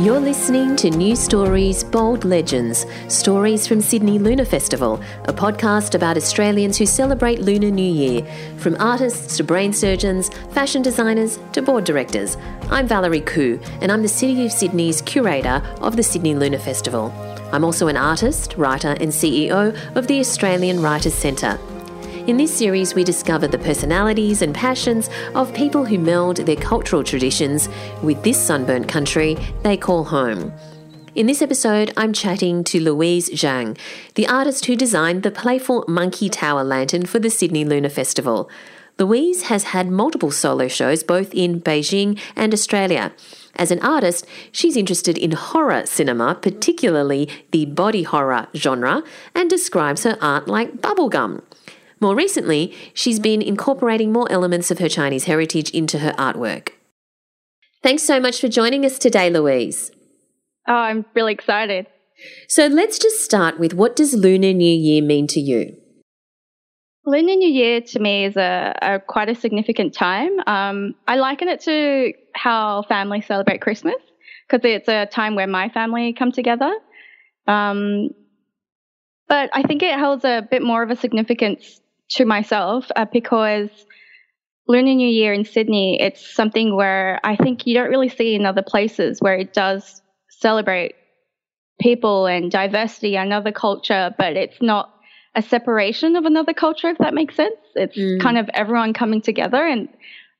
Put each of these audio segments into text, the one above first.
You're listening to New Stories Bold Legends Stories from Sydney Lunar Festival, a podcast about Australians who celebrate Lunar New Year, from artists to brain surgeons, fashion designers to board directors. I'm Valerie Khoo, and I'm the City of Sydney's curator of the Sydney Lunar Festival. I'm also an artist, writer, and CEO of the Australian Writers Centre. In this series, we discover the personalities and passions of people who meld their cultural traditions with this sunburnt country they call home. In this episode, I'm chatting to Louise Zhang, the artist who designed the playful Monkey Tower lantern for the Sydney Lunar Festival. Louise has had multiple solo shows both in Beijing and Australia. As an artist, she's interested in horror cinema, particularly the body horror genre, and describes her art like bubblegum. More recently, she's been incorporating more elements of her Chinese heritage into her artwork. Thanks so much for joining us today, Louise. Oh, I'm really excited. So let's just start with what does Lunar New Year mean to you? Lunar New Year to me is a, a quite a significant time. Um, I liken it to how families celebrate Christmas because it's a time where my family come together. Um, but I think it holds a bit more of a significance to myself uh, because Lunar New Year in Sydney, it's something where I think you don't really see in other places where it does celebrate people and diversity and other culture, but it's not a separation of another culture, if that makes sense. It's mm. kind of everyone coming together. And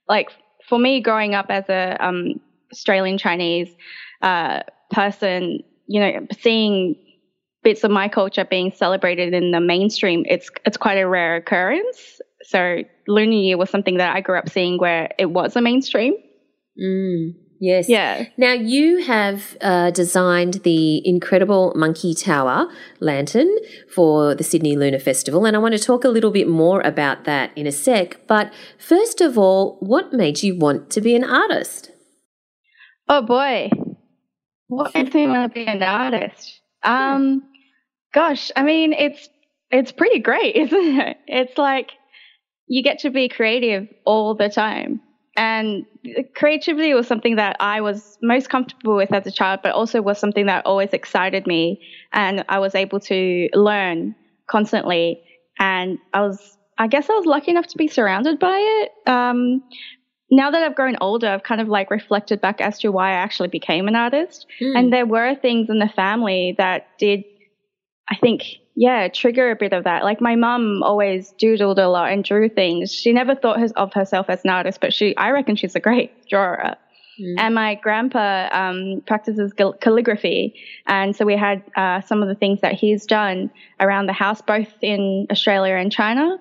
like for me, growing up as a um, Australian Chinese uh, person, you know, seeing bits of my culture being celebrated in the mainstream, it's it's quite a rare occurrence. So Lunar Year was something that I grew up seeing where it was a mainstream. Mm, yes. Yeah. Now you have uh, designed the incredible Monkey Tower lantern for the Sydney Lunar Festival, and I want to talk a little bit more about that in a sec. But first of all, what made you want to be an artist? Oh boy, what made me want to be an artist? Um, Gosh, I mean, it's it's pretty great, isn't it? It's like you get to be creative all the time. And creativity was something that I was most comfortable with as a child, but also was something that always excited me. And I was able to learn constantly. And I was, I guess I was lucky enough to be surrounded by it. Um, now that I've grown older, I've kind of like reflected back as to why I actually became an artist. Mm. And there were things in the family that did I think, yeah, trigger a bit of that. Like my mum always doodled a lot and drew things. She never thought of herself as an artist, but she, I reckon she's a great drawer. Mm. And my grandpa um, practices calligraphy, and so we had uh, some of the things that he's done around the house, both in Australia and China.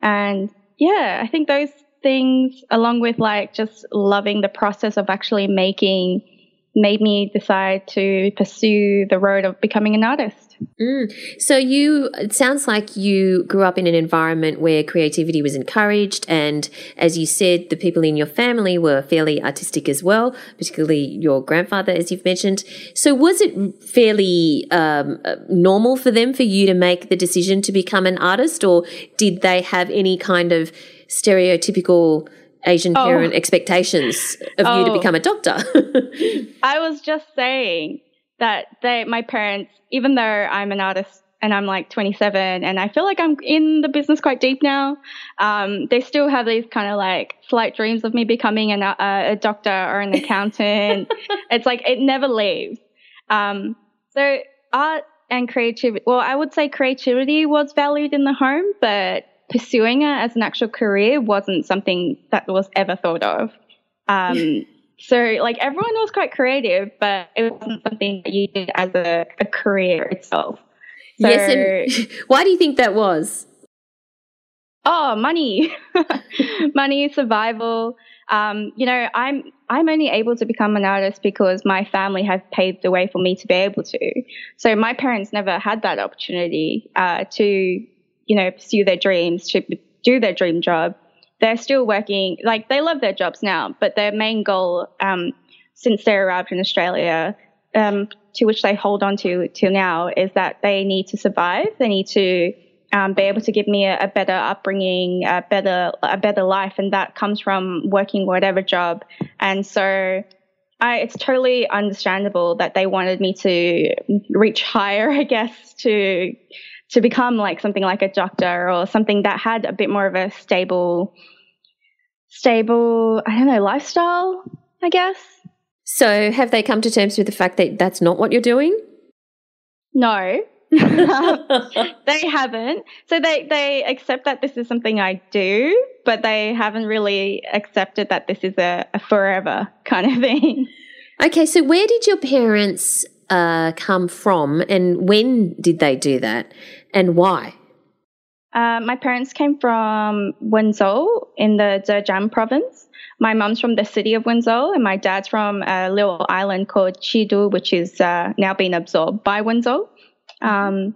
And yeah, I think those things, along with like just loving the process of actually making, made me decide to pursue the road of becoming an artist. Mm. So you, it sounds like you grew up in an environment where creativity was encouraged, and as you said, the people in your family were fairly artistic as well, particularly your grandfather, as you've mentioned. So was it fairly um, normal for them for you to make the decision to become an artist, or did they have any kind of stereotypical Asian oh. parent expectations of oh. you to oh. become a doctor? I was just saying that they, my parents, even though I'm an artist and I'm like 27 and I feel like I'm in the business quite deep now, um, they still have these kind of like slight dreams of me becoming an, uh, a doctor or an accountant. it's like it never leaves. Um, so art and creativity, well, I would say creativity was valued in the home, but pursuing it as an actual career wasn't something that was ever thought of. Um, so like everyone was quite creative, but it wasn't something that you did as a, a career itself. So, yes, and why do you think that was? Oh, money, money, survival. Um, you know, I'm I'm only able to become an artist because my family have paved the way for me to be able to. So my parents never had that opportunity uh, to, you know, pursue their dreams, to do their dream job they're still working, like they love their jobs now, but their main goal, um, since they arrived in Australia, um, to which they hold on to till now, is that they need to survive. They need to um, be able to give me a, a, better upbringing, a better a better life, and that comes from working whatever job. And so, I, it's totally understandable that they wanted me to reach higher, I guess, to to become like something like a doctor or something that had a bit more of a stable, stable, I don't know, lifestyle, I guess. So, have they come to terms with the fact that that's not what you're doing? No, they haven't. So they they accept that this is something I do, but they haven't really accepted that this is a, a forever kind of thing. Okay, so where did your parents uh, come from, and when did they do that, and why? Uh, my parents came from Wenzhou in the Zhejiang province. My mom's from the city of Wenzhou, and my dad's from a little island called Qidu, which is uh, now being absorbed by Wenzhou. Um,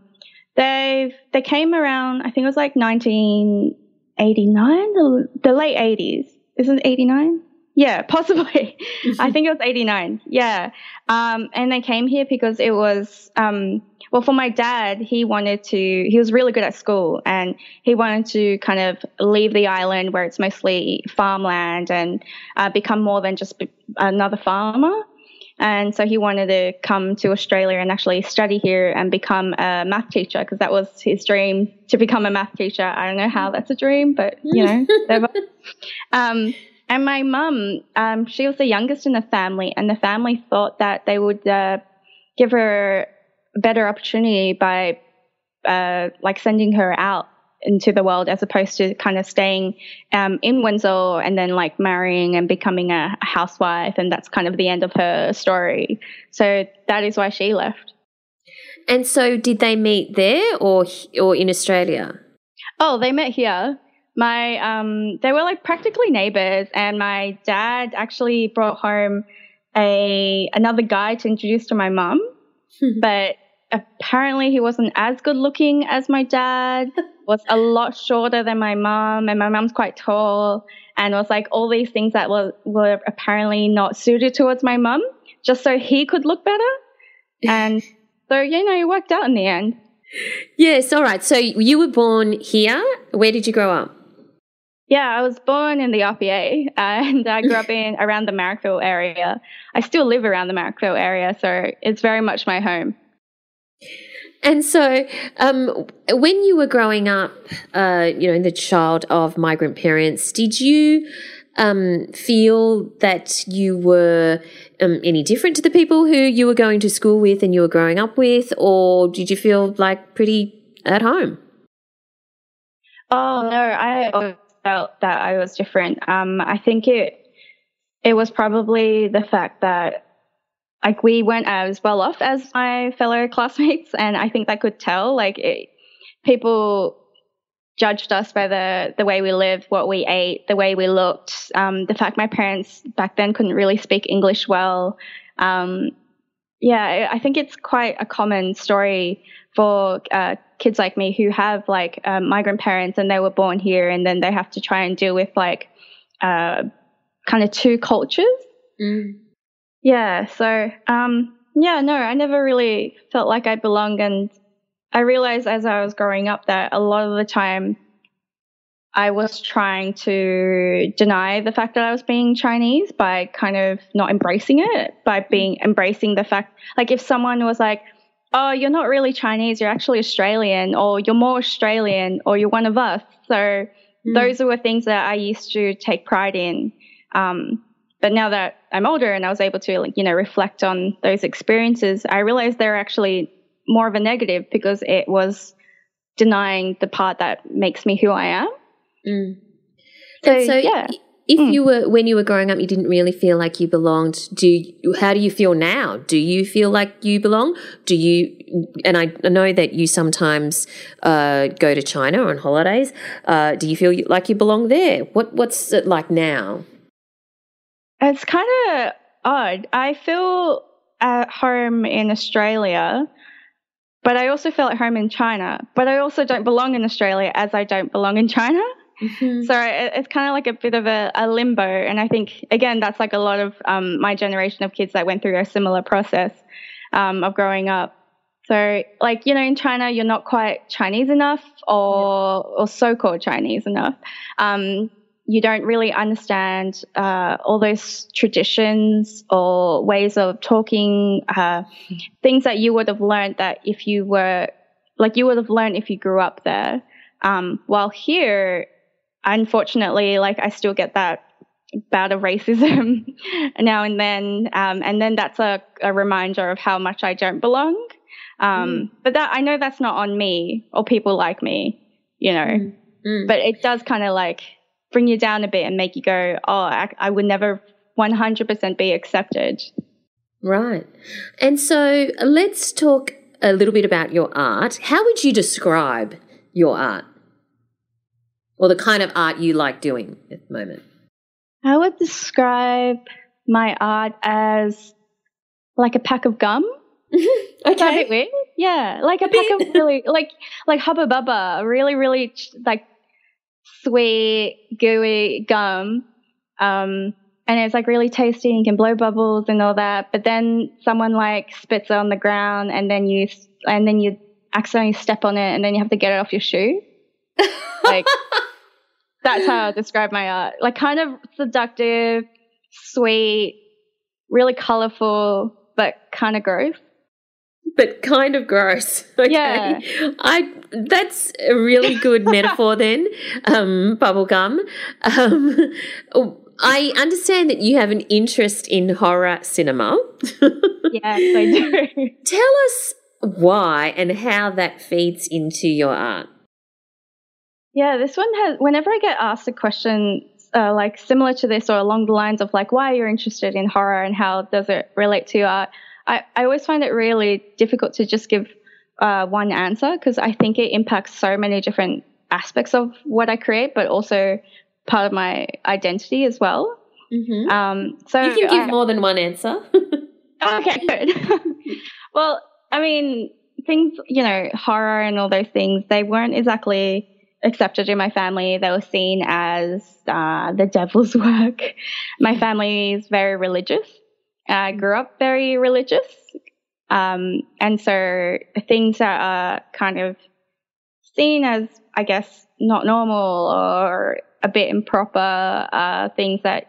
they they came around. I think it was like 1989, the, the late 80s. Isn't it 89? Yeah, possibly. I think it was 89. Yeah. Um, and they came here because it was, um, well, for my dad, he wanted to, he was really good at school and he wanted to kind of leave the island where it's mostly farmland and uh, become more than just another farmer. And so he wanted to come to Australia and actually study here and become a math teacher because that was his dream to become a math teacher. I don't know how that's a dream, but you know, um, and my mum, um, she was the youngest in the family, and the family thought that they would uh, give her a better opportunity by uh, like sending her out into the world as opposed to kind of staying um, in Wenzhou and then like marrying and becoming a, a housewife. And that's kind of the end of her story. So that is why she left. And so did they meet there or, or in Australia? Oh, they met here. My, um, they were like practically neighbors and my dad actually brought home a, another guy to introduce to my mum, but apparently he wasn't as good looking as my dad was a lot shorter than my mom, and my mom's quite tall, and was like all these things that were, were apparently not suited towards my mom, just so he could look better. And so, you know, it worked out in the end. Yes, all right. So you were born here. Where did you grow up? Yeah, I was born in the RPA and I grew up in around the Marrickville area. I still live around the Marrickville area, so it's very much my home. And so, um, when you were growing up, uh, you know, the child of migrant parents, did you um, feel that you were um, any different to the people who you were going to school with and you were growing up with, or did you feel like pretty at home? Oh no, I felt that I was different. Um, I think it it was probably the fact that like we weren't as well off as my fellow classmates, and I think they could tell. Like it, people judged us by the the way we lived, what we ate, the way we looked. Um, the fact my parents back then couldn't really speak English well. Um, yeah, I think it's quite a common story for uh, kids like me who have like uh, migrant parents and they were born here, and then they have to try and deal with like uh, kind of two cultures. Mm. Yeah, so um, yeah, no, I never really felt like I belonged, and I realized as I was growing up that a lot of the time I was trying to deny the fact that I was being Chinese by kind of not embracing it, by being embracing the fact, like if someone was like, "Oh, you're not really Chinese, you're actually Australian," or "You're more Australian," or "You're one of us," so mm. those were things that I used to take pride in. Um, but now that I'm older and I was able to, like, you know, reflect on those experiences, I realized they're actually more of a negative because it was denying the part that makes me who I am. Mm. So, so, yeah. If mm. you were when you were growing up, you didn't really feel like you belonged. Do you, how do you feel now? Do you feel like you belong? Do you? And I know that you sometimes uh, go to China on holidays. Uh, do you feel like you belong there? What What's it like now? It's kind of odd. I feel at home in Australia, but I also feel at home in China. But I also don't belong in Australia as I don't belong in China. Mm-hmm. So it's kind of like a bit of a, a, limbo. And I think, again, that's like a lot of um, my generation of kids that went through a similar process um, of growing up. So, like, you know, in China, you're not quite Chinese enough or, or so called Chinese enough. Um, you don't really understand uh, all those traditions or ways of talking, uh, things that you would have learned that if you were like you would have learned if you grew up there. Um, while here, unfortunately, like I still get that bout of racism now and then, um, and then that's a, a, reminder of how much I don't belong. Um, mm. But that I know that's not on me or people like me, you know. Mm. Mm. But it does kind of like bring you down a bit and make you go, oh, I, I would never 100% be accepted. Right. And so let's talk a little bit about your art. How would you describe your art? Or the kind of art you like doing at the moment? I would describe my art as like a pack of gum. okay. weird? Yeah, like a, a pack of really like like Hubba Bubba, really really like sweet gooey gum. Um, and it's like really tasty and you can blow bubbles and all that. But then someone like spits it on the ground and then you and then you accidentally step on it and then you have to get it off your shoe. like that's how I describe my art. Like kind of seductive, sweet, really colorful, but kind of gross. But kind of gross. Okay. Yeah. I that's a really good metaphor then. Um, bubblegum. Um, I understand that you have an interest in horror cinema. yes, I do. Tell us why and how that feeds into your art. Yeah, this one has, whenever I get asked a question uh, like similar to this or along the lines of like why you're interested in horror and how does it relate to art, I, I always find it really difficult to just give uh, one answer because I think it impacts so many different aspects of what I create, but also part of my identity as well. Mm-hmm. Um, so you can give I, more than one answer. okay, good. well, I mean, things you know, horror and all those things, they weren't exactly accepted in my family. They were seen as uh, the devil's work. My family is very religious. I grew up very religious. Um, and so things that are kind of seen as, I guess, not normal or a bit improper uh, things that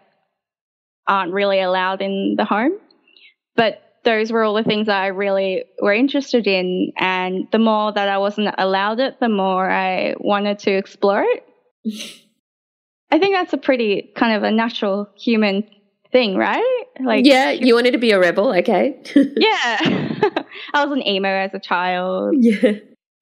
aren't really allowed in the home. But those were all the things that I really were interested in. And the more that I wasn't allowed it, the more I wanted to explore it. I think that's a pretty kind of a natural human thing, right? Like, yeah, you wanted to be a rebel, okay? yeah, I was an emo as a child. Yeah.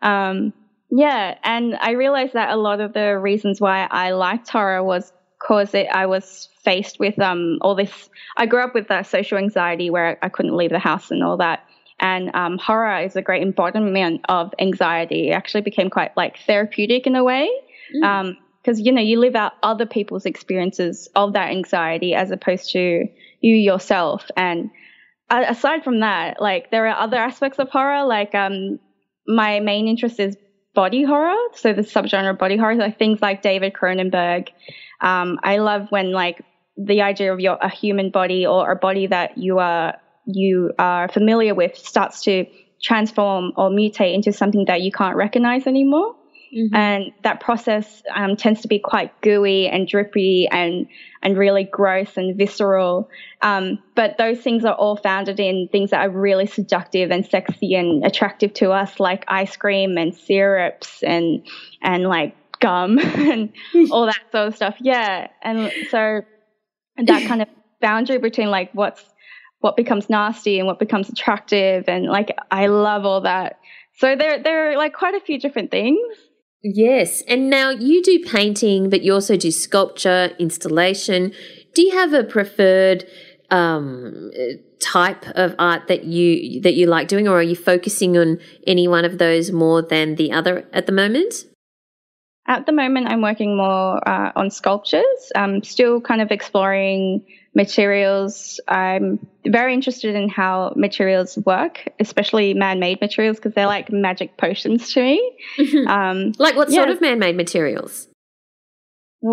Um, yeah, and I realized that a lot of the reasons why I liked horror was because I was faced with um all this. I grew up with uh, social anxiety where I couldn't leave the house and all that. And um, horror is a great embodiment of anxiety. It actually became quite like therapeutic in a way. Mm. Um, because you know you live out other people's experiences of that anxiety as opposed to you yourself and aside from that like there are other aspects of horror like um my main interest is body horror so the subgenre of body horror like things like david cronenberg um, i love when like the idea of your a human body or a body that you are you are familiar with starts to transform or mutate into something that you can't recognize anymore Mm-hmm. And that process um, tends to be quite gooey and drippy and and really gross and visceral. Um, but those things are all founded in things that are really seductive and sexy and attractive to us, like ice cream and syrups and and like gum and all that sort of stuff. Yeah, and so that kind of boundary between like what's what becomes nasty and what becomes attractive and like I love all that. So there there are like quite a few different things. Yes. And now you do painting, but you also do sculpture, installation. Do you have a preferred um, type of art that you that you like doing, or are you focusing on any one of those more than the other at the moment? At the moment, I'm working more uh, on sculptures. I'm still kind of exploring materials. I'm very interested in how materials work, especially man-made materials, because they're like magic potions to me. Mm-hmm. Um, like what yeah. sort of man-made materials?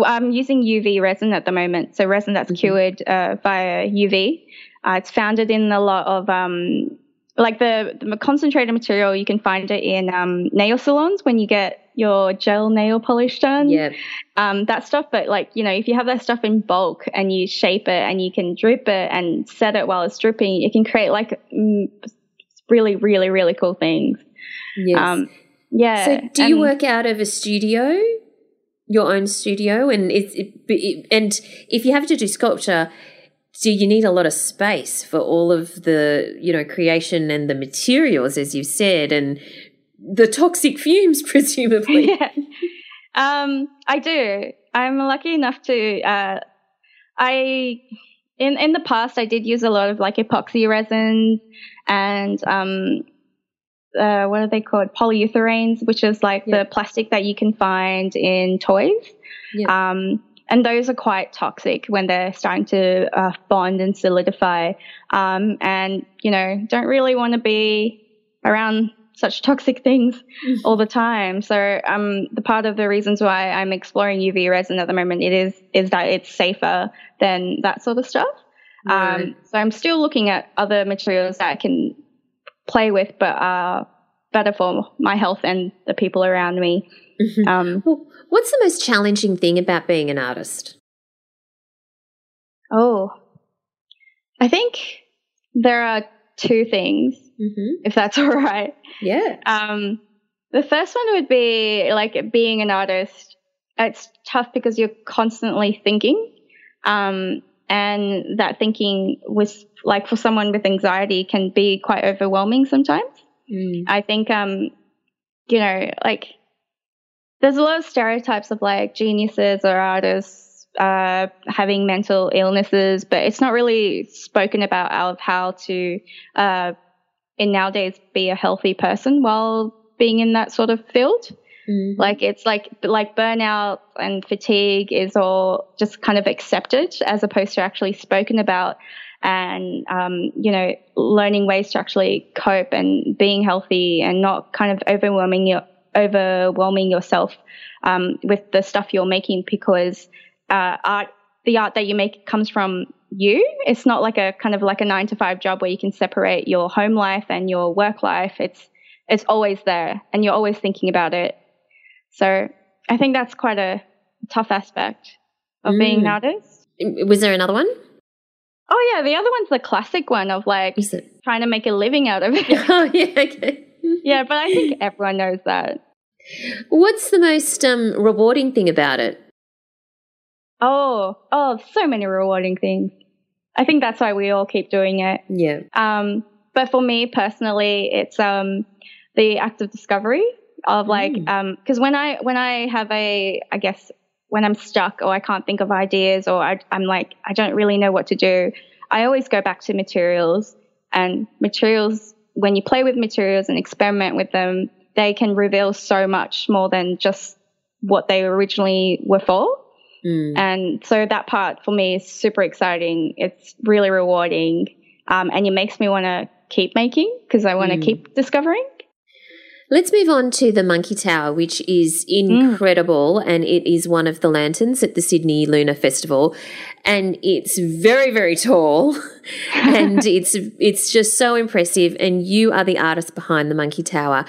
I'm using UV resin at the moment, so resin that's mm-hmm. cured uh, via UV. Uh, it's founded in a lot of um, like the, the, concentrated material. You can find it in um, nail salons when you get your gel nail polish done. Yeah. Um, that stuff, but like, you know, if you have that stuff in bulk and you shape it and you can drip it and set it while it's dripping, you can create like mm, really, really, really cool things. Yes. Um, yeah. so do you and- work out of a studio? Your own studio, and it's it, it, and if you have to do sculpture, do you need a lot of space for all of the you know creation and the materials, as you said, and the toxic fumes, presumably? yeah. Um, I do. I'm lucky enough to. Uh, I in in the past I did use a lot of like epoxy resins and um, uh, what are they called? Polyurethanes, which is like Yeah. the plastic that you can find in toys. Yeah. Um, and those are quite toxic when they're starting to uh, bond and solidify. Um, and you know, don't really want to be around such toxic things all the time. So um, the part of the reasons why I'm exploring UV resin at the moment it is is that it's safer than that sort of stuff. Right. Um, so I'm still looking at other materials that I can play with, but are better for my health and the people around me. Um, Well, what's the most challenging thing about being an artist? oh, I think there are two things, Mm-hmm. if that's all right. Yeah. Um, the first one would be like being an artist. It's tough because you're constantly thinking. Um, and that thinking was like for someone with anxiety can be quite overwhelming sometimes. Mm. I think, um, you know, like there's a lot of stereotypes of like geniuses or artists uh, having mental illnesses, but it's not really spoken about out of how to, uh, in nowadays, be a healthy person while being in that sort of field. Mm. Like it's like like burnout and fatigue is all just kind of accepted as opposed to actually spoken about, and um, you know learning ways to actually cope and being healthy and not kind of overwhelming your overwhelming yourself um, with the stuff you're making because uh, art the art that you make comes from you. It's not like a kind of like a nine to five job where you can separate your home life and your work life. It's it's always there and you're always thinking about it. So I think that's quite a tough aspect of being an Mm. artist. Was there another one? Oh yeah, the other one's the classic one of like trying to make a living out of it. Oh, yeah. Okay. yeah, but I think everyone knows that. What's the most um, rewarding thing about it? Oh, oh, so many rewarding things. I think that's why we all keep doing it. Yeah. Um, but for me personally, it's um, the act of discovery of like, Mm. because when I when I have a, I guess when I'm stuck or I can't think of ideas or I, I'm like I don't really know what to do, I always go back to materials and materials. When you play with materials and experiment with them, they can reveal so much more than just what they originally were for. Mm. And so that part for me is super exciting. It's really rewarding. Um, and it makes me want to keep making because I want to Mm. keep discovering. Let's move on to the Monkey Tower, which is incredible, and it is one of the lanterns at the Sydney Lunar Festival, and it's very, very tall, and it's it's just so impressive. And you are the artist behind the Monkey Tower,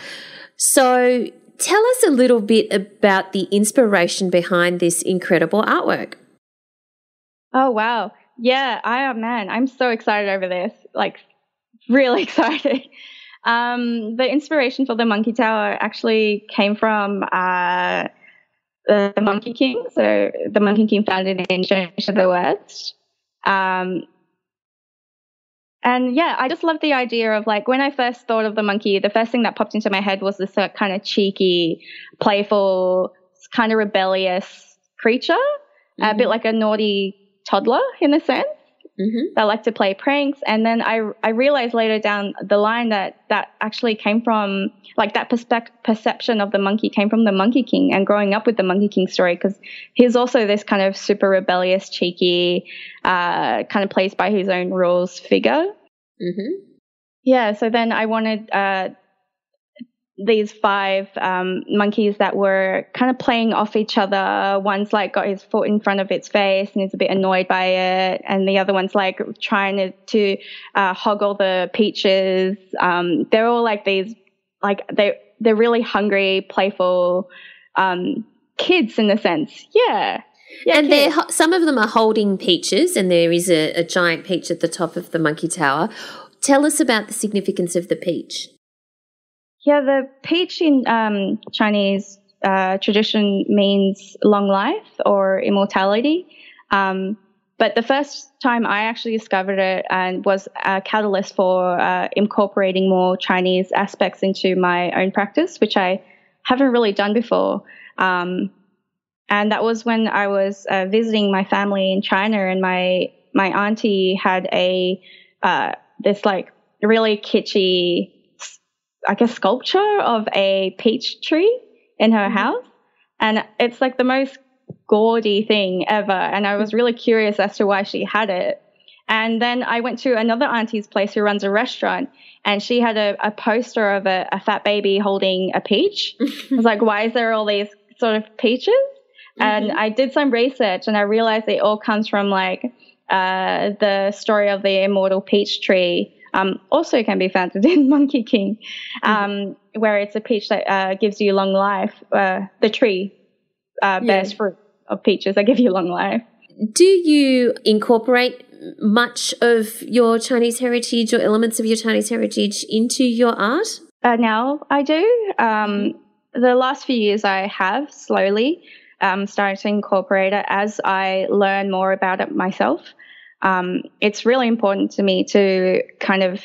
so tell us a little bit about the inspiration behind this incredible artwork. Oh, wow. Yeah, I am, man. I'm so excited over this. Like, really excited. Um, the inspiration for the Monkey Tower actually came from uh, the Monkey King. So, the Monkey King founded in to the West. Um, and yeah, I just love the idea of like when I first thought of the monkey, the first thing that popped into my head was this uh, kind of cheeky, playful, kind of rebellious creature, a bit like a naughty toddler in a sense Mm-hmm. that like to play pranks. And then I I realized later down the line that that actually came from like that perspec- perception of the monkey came from the Monkey King and growing up with the Monkey King story because he's also this kind of super rebellious, cheeky, uh, kind of plays by his own rules figure. Mm-hmm. Yeah, so then I wanted uh, these five um, monkeys that were kind of playing off each other. One's like got his foot in front of its face and is a bit annoyed by it, and the other one's like trying to, to uh, hoggle the peaches. Um, they're all like these, like they they're really hungry, playful um, kids in a sense. Yeah. Yeah, and they're some of them are holding peaches, and there is a, a giant peach at the top of the monkey tower. Tell us about the significance of the peach. Yeah, the peach in um, Chinese uh, tradition means long life or immortality. Um, but the first time I actually discovered it and was a catalyst for uh, incorporating more Chinese aspects into my own practice, which I haven't really done before. Um, and that was when I was uh, visiting my family in China, and my my auntie had a uh, this like really kitschy, I a sculpture of a peach tree in her mm-hmm. house, and it's like the most gaudy thing ever. And I was really curious as to why she had it. And then I went to another auntie's place who runs a restaurant, and she had a, a poster of a, a, fat baby holding a peach. I was like, why is there all these sort of peaches? Mm-hmm. And I did some research, and I realized it all comes from like uh, the story of the immortal peach tree. Um, also can be found in Monkey King, mm-hmm. um, mm-hmm. where it's a peach that uh, gives you long life. Uh, the tree uh, bears yeah. fruit of peaches that give you long life. Do you incorporate much of your Chinese heritage or elements of your Chinese heritage into your art? Uh, now I do. Um, the last few years I have slowly um, started to incorporate it as I learn more about it myself. Um, it's really important to me to kind of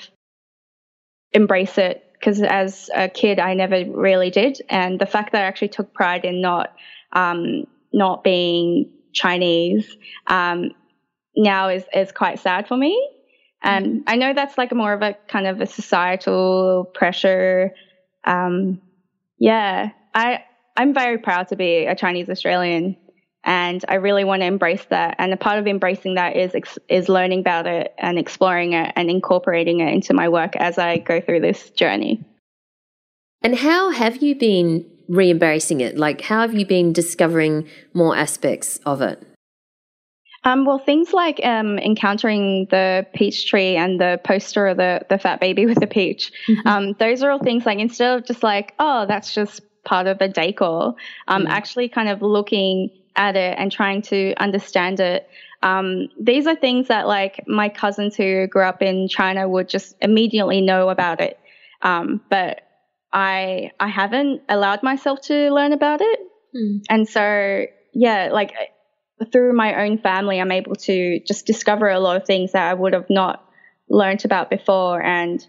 embrace it because as a kid I never really did, and the fact that I actually took pride in not um, not being Chinese um, now is, is quite sad for me. And mm-hmm. I know that's like more of a kind of a societal pressure. Um, yeah, I I'm very proud to be a Chinese Australian, and I really want to embrace that. And a part of embracing that is is learning about it and exploring it and incorporating it into my work as I go through this journey. And how have you been re-embracing it? Like, how have you been discovering more aspects of it? Um, well, things like um, encountering the peach tree and the poster of the, the fat baby with the peach, mm-hmm. um, those are all things like instead of just like, oh, that's just part of the decor, um, mm-hmm. actually kind of looking at it and trying to understand it. Um, these are things that like my cousins who grew up in China would just immediately know about it. Um, but I I haven't allowed myself to learn about it. Mm. And so yeah, like through my own family I'm able to just discover a lot of things that I would have not learned about before and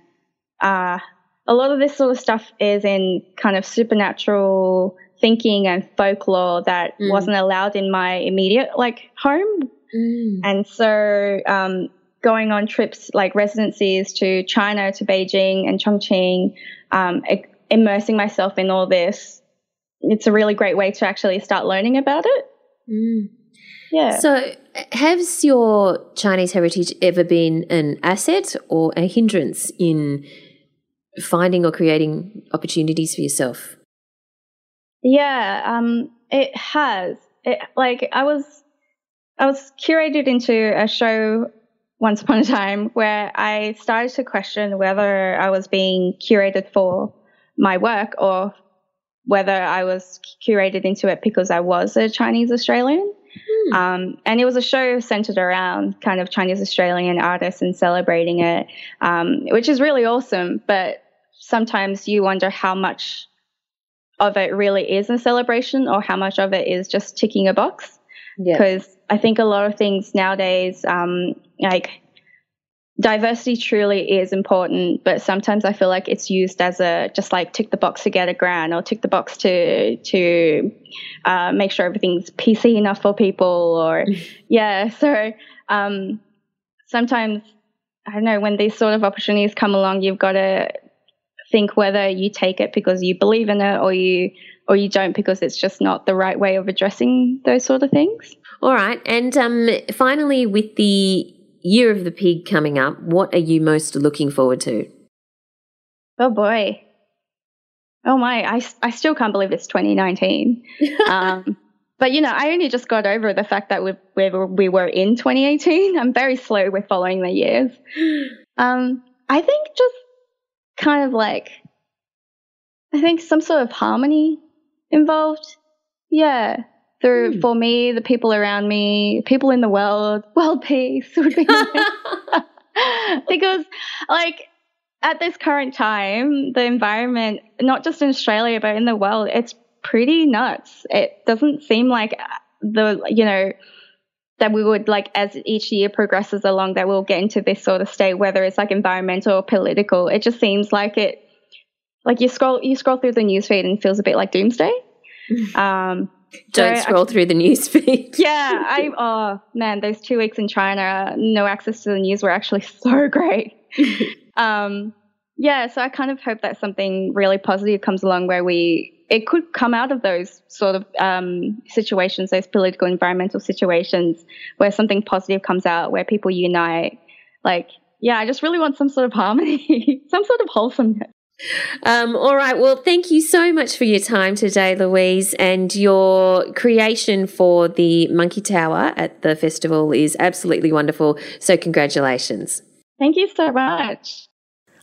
uh, a lot of this sort of stuff is in kind of supernatural thinking and folklore that mm. wasn't allowed in my immediate like home. Mm. And so um, going on trips like residencies to China, to Beijing and Chongqing, um, immersing myself in all this, it's a really great way to actually start learning about it. Mm. Yeah. So, has your Chinese heritage ever been an asset or a hindrance in finding or creating opportunities for yourself? Yeah, um, it has. It, like I was, I was curated into a show once upon a time where I started to question whether I was being curated for my work or whether I was curated into it because I was a Chinese Australian. Hmm. Um, and it was a show centered around kind of Chinese Australian artists and celebrating it, um, which is really awesome. But sometimes you wonder how much of it really is a celebration or how much of it is just ticking a box. Because yeah. I think a lot of things nowadays, um, like diversity truly is important, but sometimes I feel like it's used as a just like tick the box to get a grant or tick the box to to uh, make sure everything's PC enough for people or yeah. So um, sometimes I don't know when these sort of opportunities come along, you've got to think whether you take it because you believe in it or you or you don't because it's just not the right way of addressing those sort of things. All right, and um, finally, with the Year of the Pig coming up. What are you most looking forward to? Oh boy. Oh my, I, I still can't believe it's 2019. um, but you know, I only just got over the fact that we, we, we were in 2018. I'm very slow with following the years. Um, I think just kind of like, I think some sort of harmony involved. Yeah. Through Hmm. for me, the people around me, people in the world, world peace would be nice. because like at this current time, the environment, not just in Australia but in the world, it's pretty nuts. It doesn't seem like the you know that we would like as each year progresses along that we'll get into this sort of state whether it's like environmental or political. It just seems like it like you scroll you scroll through the newsfeed and it feels a bit like doomsday. Um Don't so I- scroll through the newsfeed. yeah i oh man those two weeks in china no access to the news were actually so great. Um yeah so i kind of hope that something really positive comes along where we it could come out of those sort of um, situations those political environmental situations where something positive comes out where people unite like yeah i just really want some sort of harmony some sort of wholesomeness Um, all right. Well, thank you so much for your time today, Louise. And your creation for the Monkey Tower at the festival is absolutely wonderful. So, congratulations. thank you so much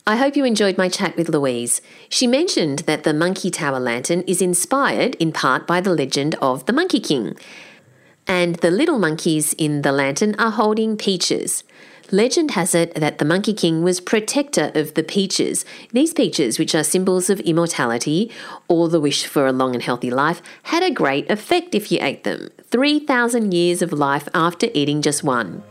I hope you enjoyed my chat with Louise. She mentioned that the Monkey Tower lantern is inspired in part by the legend of the Monkey King. And the little monkeys in the lantern are holding peaches. Legend has it that the Monkey King was protector of the peaches. These peaches, which are symbols of immortality or the wish for a long and healthy life, had a great effect if you ate them. 3,000 years of life after eating just one.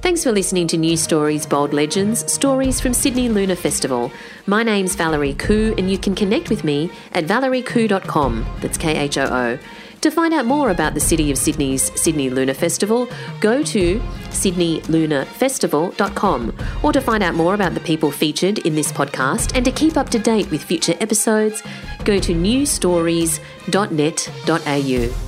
Thanks for listening to New Stories Bold Legends, stories from Sydney Lunar Festival. My name's Valerie Khoo, and you can connect with me at valeriekhoo.com. That's K H O O. To find out more about the City of Sydney's Sydney Lunar Festival, go to sydneylunarfestival.com. Or to find out more about the people featured in this podcast and to keep up to date with future episodes, go to newstories.net.au.